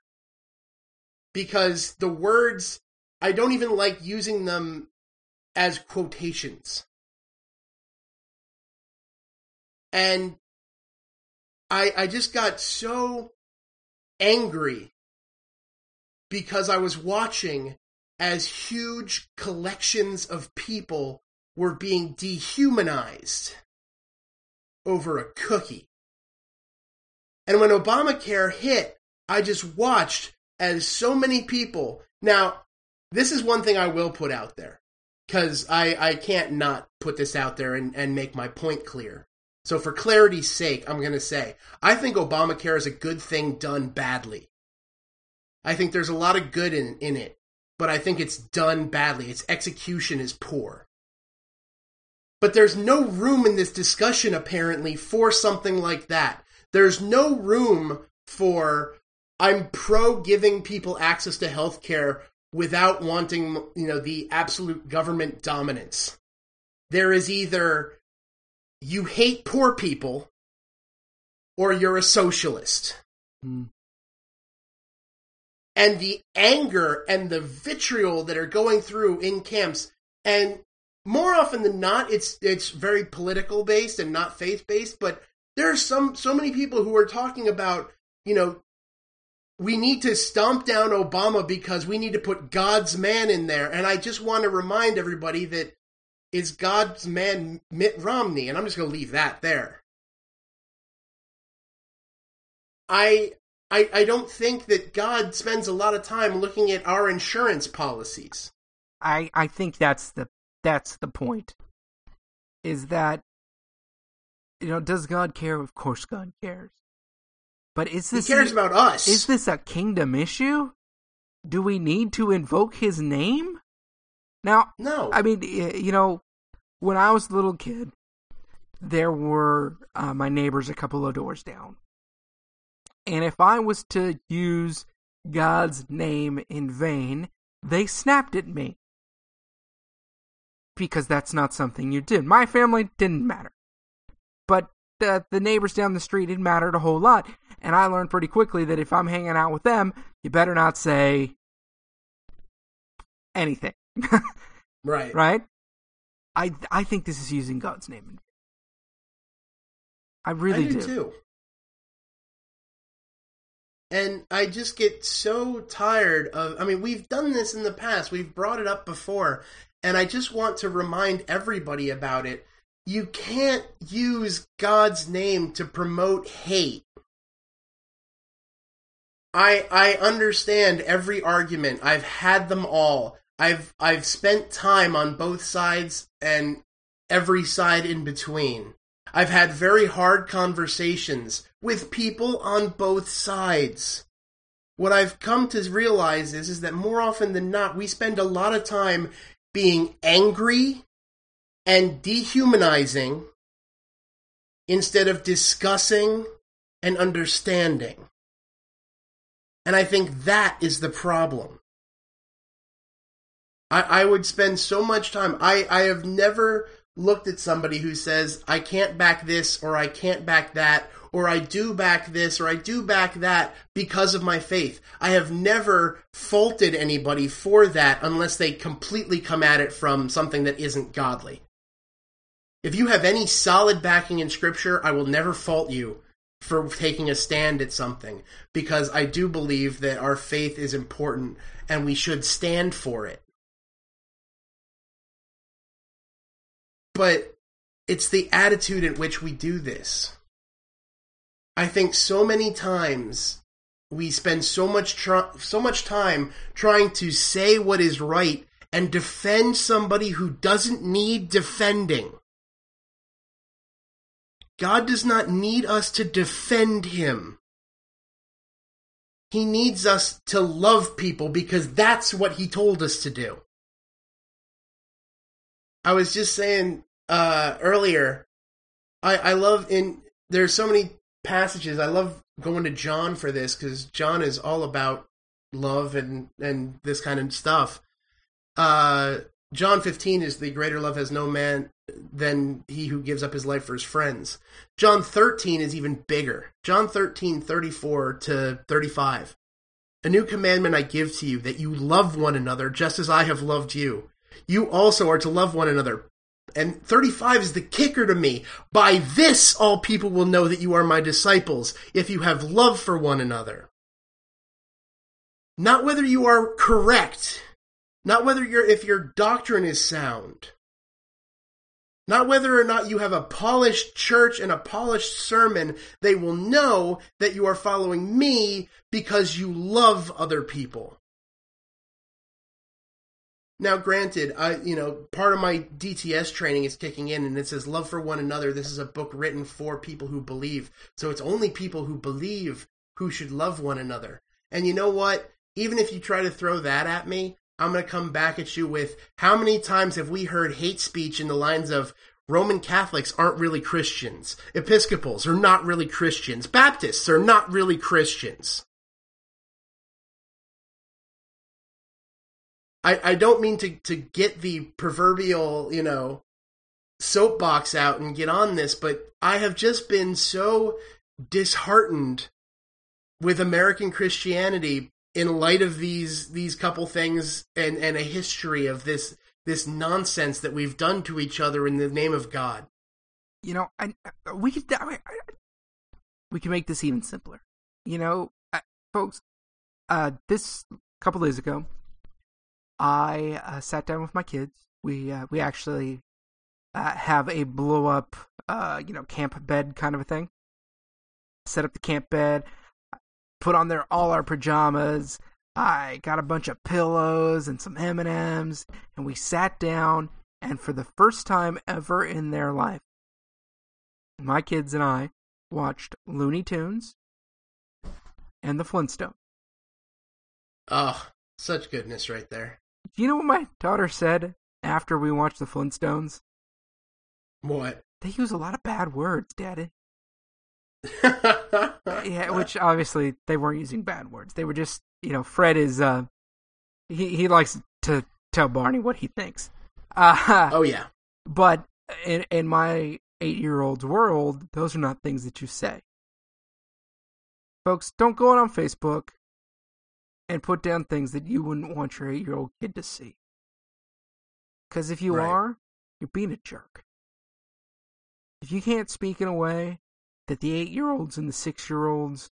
S2: because the words I don't even like using them as quotations. And I I just got so angry because I was watching as huge collections of people were being dehumanized over a cookie. And when Obamacare hit, I just watched as so many people. Now, this is one thing I will put out there because I, I can't not put this out there and, and make my point clear. So, for clarity's sake, I'm going to say I think Obamacare is a good thing done badly. I think there's a lot of good in, in it, but I think it's done badly. Its execution is poor. But there's no room in this discussion, apparently, for something like that. There's no room for I'm pro giving people access to health care without wanting, you know, the absolute government dominance. There is either you hate poor people or you're a socialist.
S1: Mm.
S2: And the anger and the vitriol that are going through in camps, and more often than not, it's it's very political based and not faith based. But there are some so many people who are talking about, you know, we need to stomp down Obama because we need to put God's man in there. And I just want to remind everybody that is God's man Mitt Romney, and I'm just going to leave that there. I, I I don't think that God spends a lot of time looking at our insurance policies.
S1: I I think that's the that's the point. Is that you know, does God care? Of course God cares. But is this
S2: he cares about us?
S1: Is this a kingdom issue? Do we need to invoke his name? Now,
S2: no.
S1: I mean, you know, when I was a little kid, there were uh, my neighbors a couple of doors down. And if I was to use God's name in vain, they snapped at me. Because that's not something you did. My family didn't matter. But the, the neighbors down the street, it mattered a whole lot. And I learned pretty quickly that if I'm hanging out with them, you better not say anything. [laughs]
S2: right.
S1: Right? I I think this is using God's name. I really
S2: I do, do. too. And I just get so tired of I mean, we've done this in the past. We've brought it up before, and I just want to remind everybody about it you can't use God's name to promote hate. I I understand every argument. I've had them all. I've I've spent time on both sides and every side in between. I've had very hard conversations with people on both sides. What I've come to realize is, is that more often than not, we spend a lot of time being angry and dehumanizing instead of discussing and understanding. And I think that is the problem. I, I would spend so much time. I, I have never looked at somebody who says, I can't back this or I can't back that or I do back this or I do back that because of my faith. I have never faulted anybody for that unless they completely come at it from something that isn't godly. If you have any solid backing in scripture, I will never fault you for taking a stand at something because I do believe that our faith is important and we should stand for it. But it's the attitude in which we do this. I think so many times we spend so much tr- so much time trying to say what is right and defend somebody who doesn't need defending. God does not need us to defend him. He needs us to love people because that's what he told us to do. I was just saying uh, earlier, I, I love in there's so many passages. I love going to John for this because John is all about love and and this kind of stuff. Uh, John 15 is the greater love has no man than he who gives up his life for his friends. John 13 is even bigger. John 13, 34 to 35. A new commandment I give to you that you love one another just as I have loved you. You also are to love one another. And 35 is the kicker to me. By this all people will know that you are my disciples, if you have love for one another. Not whether you are correct, not whether your if your doctrine is sound, not whether or not you have a polished church and a polished sermon, they will know that you are following me because you love other people. Now, granted, I you know part of my DTS training is kicking in, and it says love for one another. This is a book written for people who believe, so it's only people who believe who should love one another. And you know what? Even if you try to throw that at me, I'm going to come back at you with how many times have we heard hate speech in the lines of Roman Catholics aren't really Christians, Episcopals are not really Christians, Baptists are not really Christians. I, I don't mean to, to get the proverbial, you know, soapbox out and get on this, but I have just been so disheartened with American Christianity in light of these these couple things and, and a history of this this nonsense that we've done to each other in the name of God.
S1: You know, I, we could I, I, we can make this even simpler. You know, folks, uh, this couple days ago, I uh, sat down with my kids. We uh, we actually uh, have a blow up, uh, you know, camp bed kind of a thing. Set up the camp bed, put on there all our pajamas. I got a bunch of pillows and some M and M's, and we sat down. And for the first time ever in their life, my kids and I watched Looney Tunes and the Flintstones.
S2: Oh, such goodness right there.
S1: Do you know what my daughter said after we watched the Flintstones?
S2: What?
S1: They use a lot of bad words, Daddy. [laughs] yeah, which obviously they weren't using bad words. They were just, you know, Fred is uh he he likes to tell Barney what he thinks.
S2: Uh, oh yeah.
S1: But in in my 8-year-old's world, those are not things that you say. Folks, don't go out on Facebook and put down things that you wouldn't want your 8-year-old kid to see. Cuz if you right. are, you're being a jerk. If you can't speak in a way that the eight year olds and the six year olds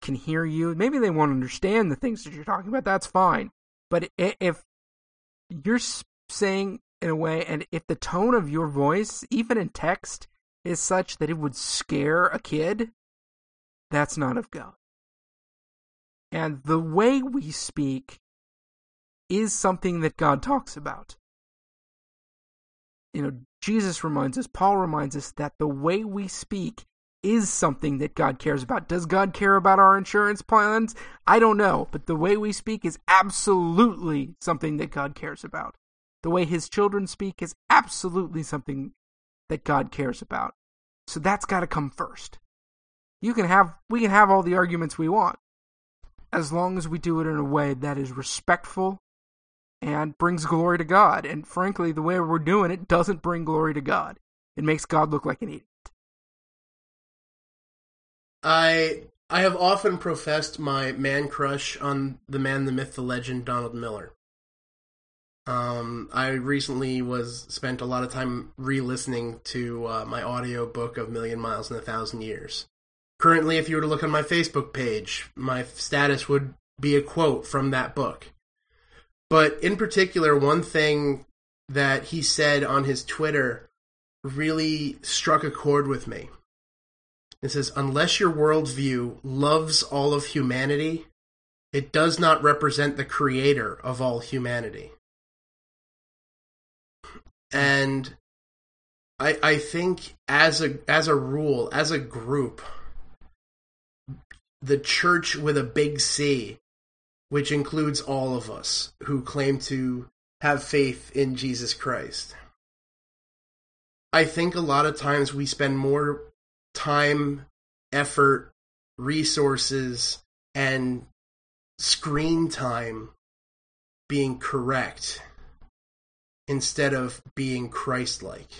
S1: can hear you. Maybe they won't understand the things that you're talking about. That's fine. But if you're saying in a way, and if the tone of your voice, even in text, is such that it would scare a kid, that's not of God. And the way we speak is something that God talks about. You know, Jesus reminds us, Paul reminds us that the way we speak is something that God cares about. Does God care about our insurance plans? I don't know, but the way we speak is absolutely something that God cares about. The way his children speak is absolutely something that God cares about. So that's got to come first. You can have we can have all the arguments we want as long as we do it in a way that is respectful and brings glory to God. And frankly, the way we're doing it doesn't bring glory to God. It makes God look like an idiot.
S2: I I have often professed my man crush on the man, the myth, the legend, Donald Miller. Um, I recently was spent a lot of time re-listening to uh, my audio book of Million Miles in a Thousand Years. Currently, if you were to look on my Facebook page, my status would be a quote from that book. But in particular, one thing that he said on his Twitter really struck a chord with me. It says, unless your worldview loves all of humanity, it does not represent the creator of all humanity. And I I think as a as a rule, as a group, the church with a big C, which includes all of us who claim to have faith in Jesus Christ. I think a lot of times we spend more time, effort, resources, and screen time being correct instead of being Christ like.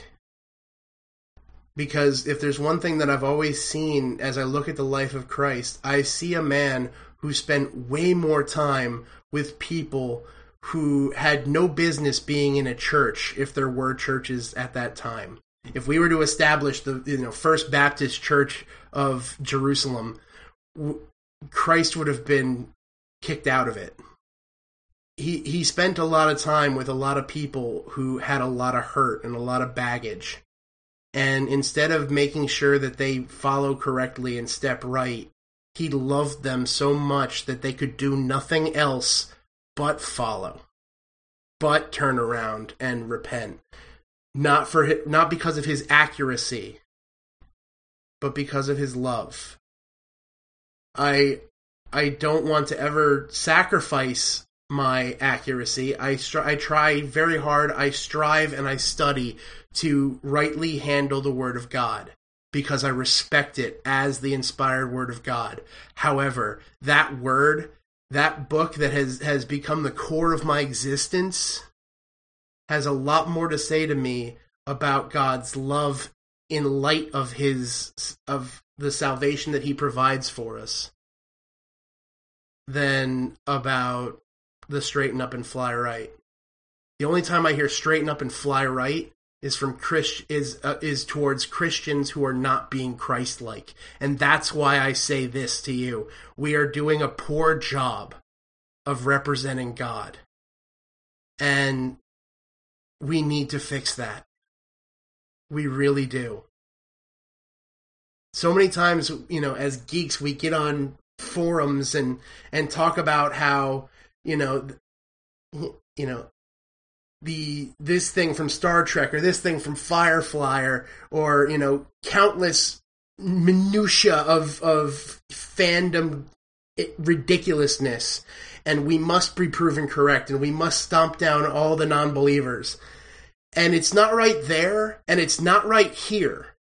S2: Because if there's one thing that I've always seen as I look at the life of Christ, I see a man who spent way more time with people who had no business being in a church if there were churches at that time if we were to establish the you know First Baptist Church of Jerusalem, Christ would have been kicked out of it. He he spent a lot of time with a lot of people who had a lot of hurt and a lot of baggage. And instead of making sure that they follow correctly and step right, he loved them so much that they could do nothing else but follow, but turn around and repent not for his, not because of his accuracy, but because of his love. I I don't want to ever sacrifice my accuracy. I stri- I try very hard. I strive and I study to rightly handle the word of God because I respect it as the inspired word of God. However, that word, that book that has has become the core of my existence has a lot more to say to me about God's love in light of his of the salvation that he provides for us than about the straighten up and fly right. The only time I hear straighten up and fly right is from Chris is uh, is towards Christians who are not being Christ-like. And that's why I say this to you. We are doing a poor job of representing God. And we need to fix that. We really do. So many times, you know, as geeks, we get on forums and and talk about how you know, you know, the this thing from Star Trek or this thing from Firefly or or you know, countless minutia of of fandom ridiculousness and we must be proven correct and we must stomp down all the non-believers and it's not right there and it's not right here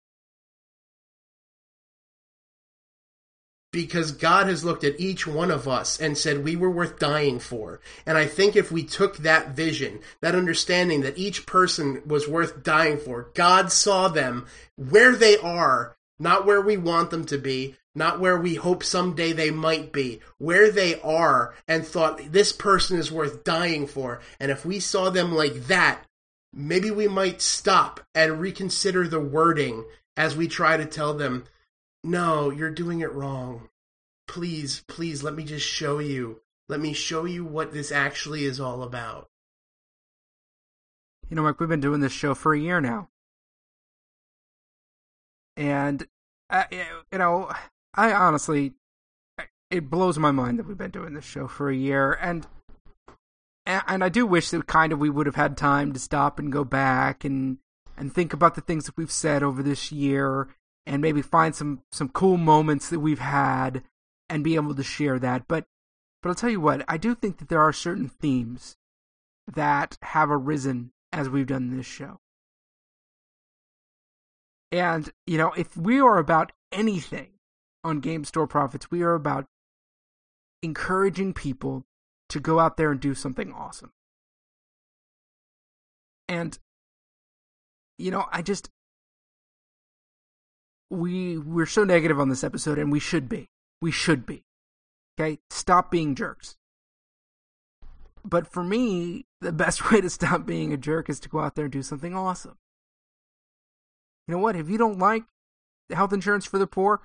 S2: because God has looked at each one of us and said we were worth dying for. And I think if we took that vision, that understanding that each person was worth dying for, God saw them where they are, not where we want them to be, not where we hope someday they might be, where they are, and thought this person is worth dying for. And if we saw them like that, maybe we might stop and reconsider the wording as we try to tell them, no, you're doing it wrong. Please, please, let me just show you. Let me show you what this actually is all about.
S1: You know, Mike, we've been doing this show for a year now. And, uh, you know, I honestly, it blows my mind that we've been doing this show for a year. And, and I do wish that kind of we would have had time to stop and go back and, and think about the things that we've said over this year and maybe find some, some cool moments that we've had and be able to share that. But, but I'll tell you what, I do think that there are certain themes that have arisen as we've done this show. And, you know, if we are about anything on Game Store Prophets, we are about encouraging people to go out there and do something awesome. And, you know, I just, we, we're so negative on this episode and we should be. We should be. Okay? Stop being jerks. But for me, the best [laughs] way to stop being a jerk is to go out there and do something awesome. You know what? If you don't like health insurance for the poor,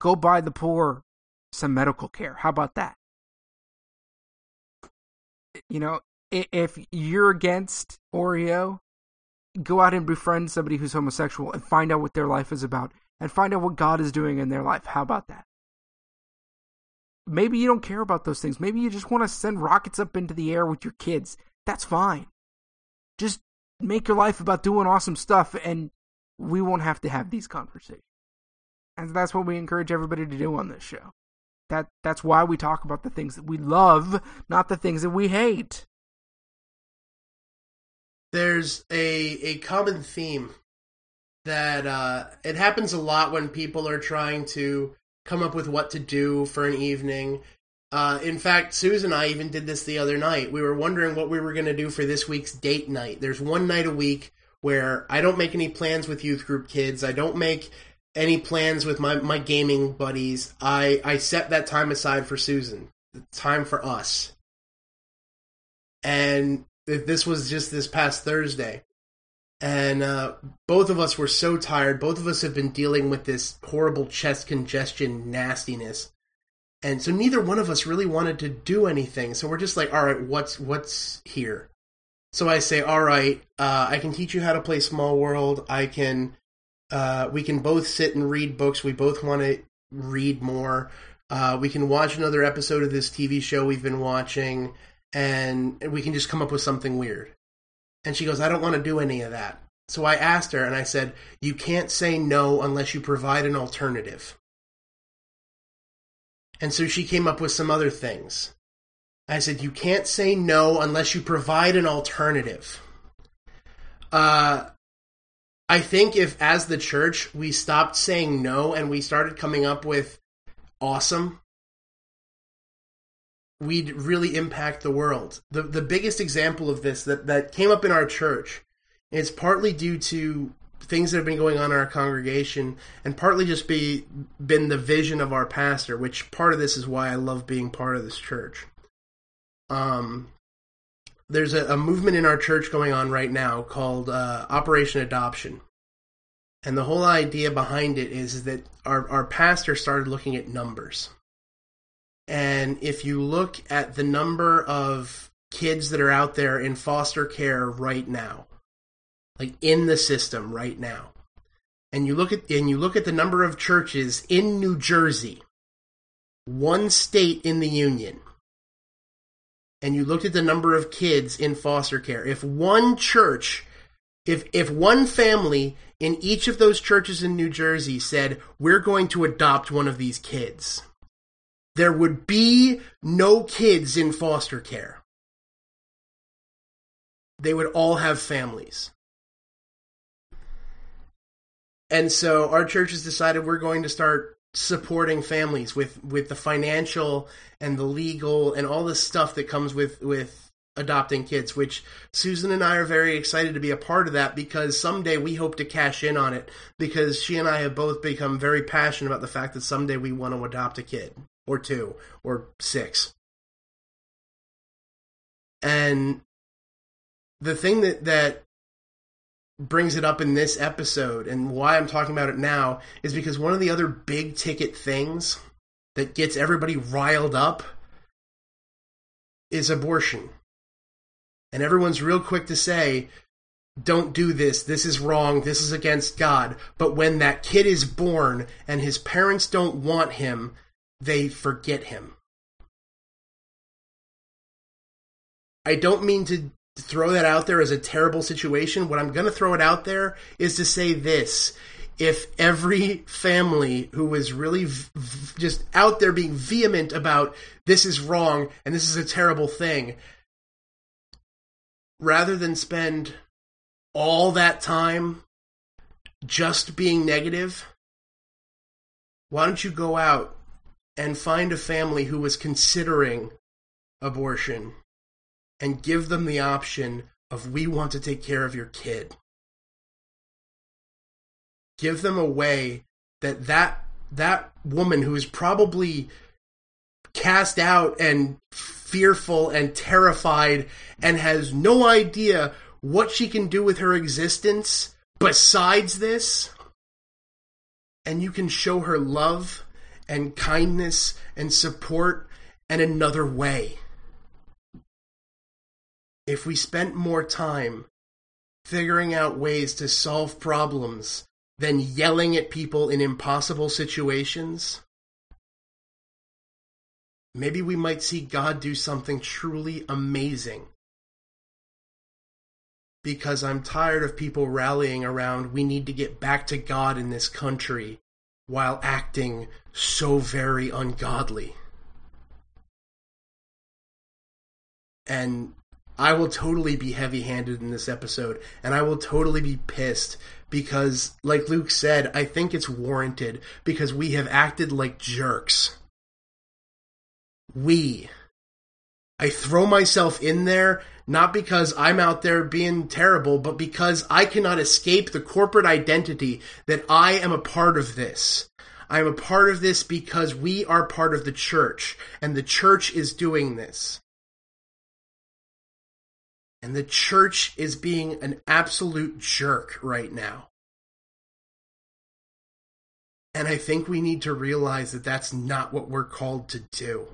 S1: go buy the poor some medical care. How about that? You know, if you're against Oreo, go out and befriend somebody who's homosexual and find out what their life is about and find out what God is doing in their life. How about that? Maybe you don't care about those things. Maybe you just want to send rockets up into the air with your kids. That's fine. Just make your life about doing awesome stuff and we won't have to have these conversations. And that's what we encourage everybody to do on this show. That that's why we talk about the things that we love, not the things that we hate.
S2: There's a a common theme that uh, it happens a lot when people are trying to come up with what to do for an evening. Uh, in fact, Susan and I even did this the other night. We were wondering what we were going to do for this week's date night. There's one night a week where I don't make any plans with youth group kids. I don't make any plans with my, my gaming buddies. I, I set that time aside for Susan. Time for us. And this was just this past Thursday and uh, both of us were so tired. Both of us have been dealing with this horrible chest congestion nastiness, and so neither one of us really wanted to do anything. So we're just like, all right, what's what's here? So I say, all right, uh, I can teach you how to play Small World. I can, uh, we can both sit and read books. We both want to read more. Uh, we can watch another episode of this TV show we've been watching, and we can just come up with something weird. And she goes, I don't want to do any of that. So I asked her and I said, You can't say no unless you provide an alternative. And so she came up with some other things. I said, You can't say no unless you provide an alternative. Uh, I think if, as the church, we stopped saying no and we started coming up with awesome we'd really impact the world. The the biggest example of this that, that came up in our church is partly due to things that have been going on in our congregation and partly just be been the vision of our pastor, which part of this is why I love being part of this church. Um there's a, a movement in our church going on right now called uh, Operation Adoption. And the whole idea behind it is that our, our pastor started looking at numbers and if you look at the number of kids that are out there in foster care right now, like in the system right now, and you look at and you look at the number of churches in New Jersey, one state in the union, and you looked at the number of kids in foster care, if one church, if if one family in each of those churches in New Jersey said, "We're going to adopt one of these kids," there would be no kids in foster care. They would all have families. And so our church has decided we're going to start supporting families with, with the financial and the legal and all the stuff that comes with, with adopting kids, which Susan and I are very excited to be a part of that because someday we hope to cash in on it because she and I have both become very passionate about the fact that someday we want to adopt a kid or two or six. And the thing that that brings it up in this episode and why I'm talking about it now is because one of the other big ticket things that gets everybody riled up is abortion. And everyone's real quick to say, don't do this, this is wrong, this is against God. But when that kid is born and his parents don't want him, they forget him. I don't mean to throw that out there as a terrible situation. What I'm going to throw it out there is to say this. If every family who is really v- v- just out there being vehement about this is wrong and this is a terrible thing, rather than spend all that time just being negative, why don't you go out and find a family who was considering abortion and give them the option of we want to take care of your kid. Give them a way that that that woman who is probably cast out and fearful and terrified and has no idea what she can do with her existence besides this and you can show her love and kindness and support in another way if we spent more time figuring out ways to solve problems than yelling at people in impossible situations, maybe we might see God do something truly amazing. Because I'm tired of people rallying around, we need to get back to God in this country while acting so very ungodly. And I will totally be heavy handed in this episode, and I will totally be pissed because, like Luke said, I think it's warranted because we have acted like jerks. We. I throw myself in there not because I'm out there being terrible, but because I cannot escape the corporate identity that I am a part of this. I am a part of this because we are part of the church, and the church is doing this. And the church is being an absolute jerk right now. And I think we need to realize that that's not what we're called to do.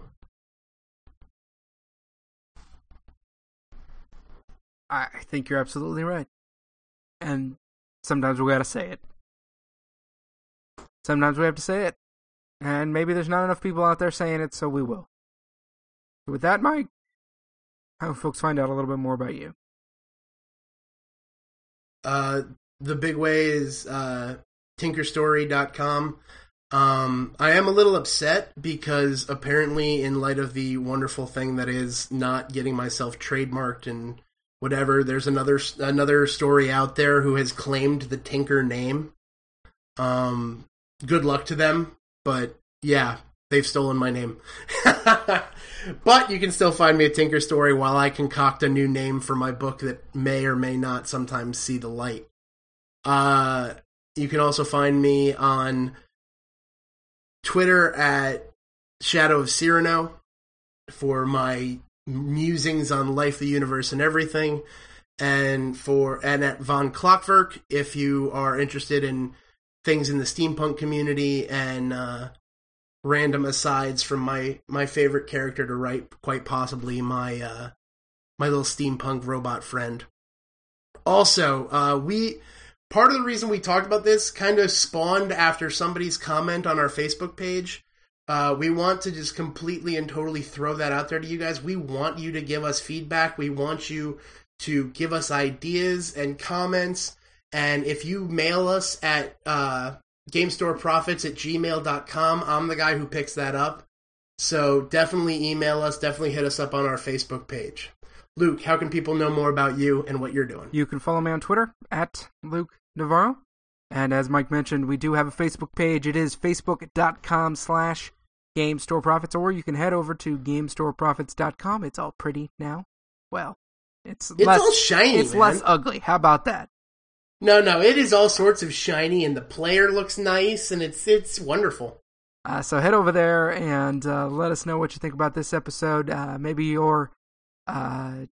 S1: I think you're absolutely right. And sometimes we gotta say it. Sometimes we have to say it. And maybe there's not enough people out there saying it, so we will. With that, Mike, how folks find out a little bit more about you?
S2: Uh, the big way is uh, tinkerstory.com. Um, I am a little upset because apparently, in light of the wonderful thing that is not getting myself trademarked and whatever, there's another another story out there who has claimed the Tinker name. Um, good luck to them, but yeah, they've stolen my name. [laughs] but you can still find me at Tinker Story while I concoct a new name for my book that may or may not sometimes see the light. Uh, you can also find me on Twitter at Shadow of Cyrano for my musings on life, the universe, and everything. And for and at Von Clockwerk if you are interested in things in the steampunk community and uh, random asides from my my favorite character to write, quite possibly my uh, my little steampunk robot friend. Also, uh, we part of the reason we talked about this kind of spawned after somebody's comment on our Facebook page. Uh, we want to just completely and totally throw that out there to you guys. We want you to give us feedback. We want you to give us ideas and comments. And if you mail us at uh, GameStoreProphets at gmail.com, I'm the guy who picks that up. So definitely email us, definitely hit us up on our Facebook page. Luke, how can people know more about you and what you're doing?
S1: You can follow me on Twitter at Luke Navarro. And as Mike mentioned, we do have a Facebook page. It is facebook.com slash Game Store Prophets, or you can head over to GameStoreProphets.com. It's all pretty now. Well, it's,
S2: it's
S1: less,
S2: all shiny.
S1: It's
S2: man.
S1: less ugly. How about that?
S2: No, no, it is all sorts of shiny, and the player looks nice, and it's it's wonderful.
S1: Uh, so head over there and uh, let us know what you think about this episode. Uh, maybe you're uh,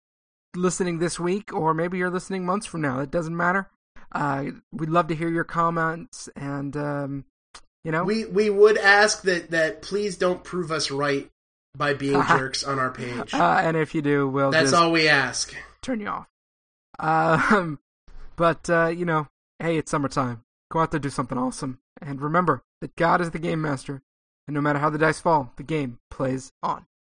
S1: listening this week, or maybe you're listening months from now. It doesn't matter. Uh, we'd love to hear your comments, and um, you know,
S2: we we would ask that that please don't prove us right by being [laughs] jerks on our page.
S1: Uh, and if you do, we'll
S2: that's all we ask.
S1: Turn you off. [laughs] Um, But uh, you know, hey, it's summertime. Go out there, do something awesome, and remember that God is the game master, and no matter how the dice fall, the game plays on.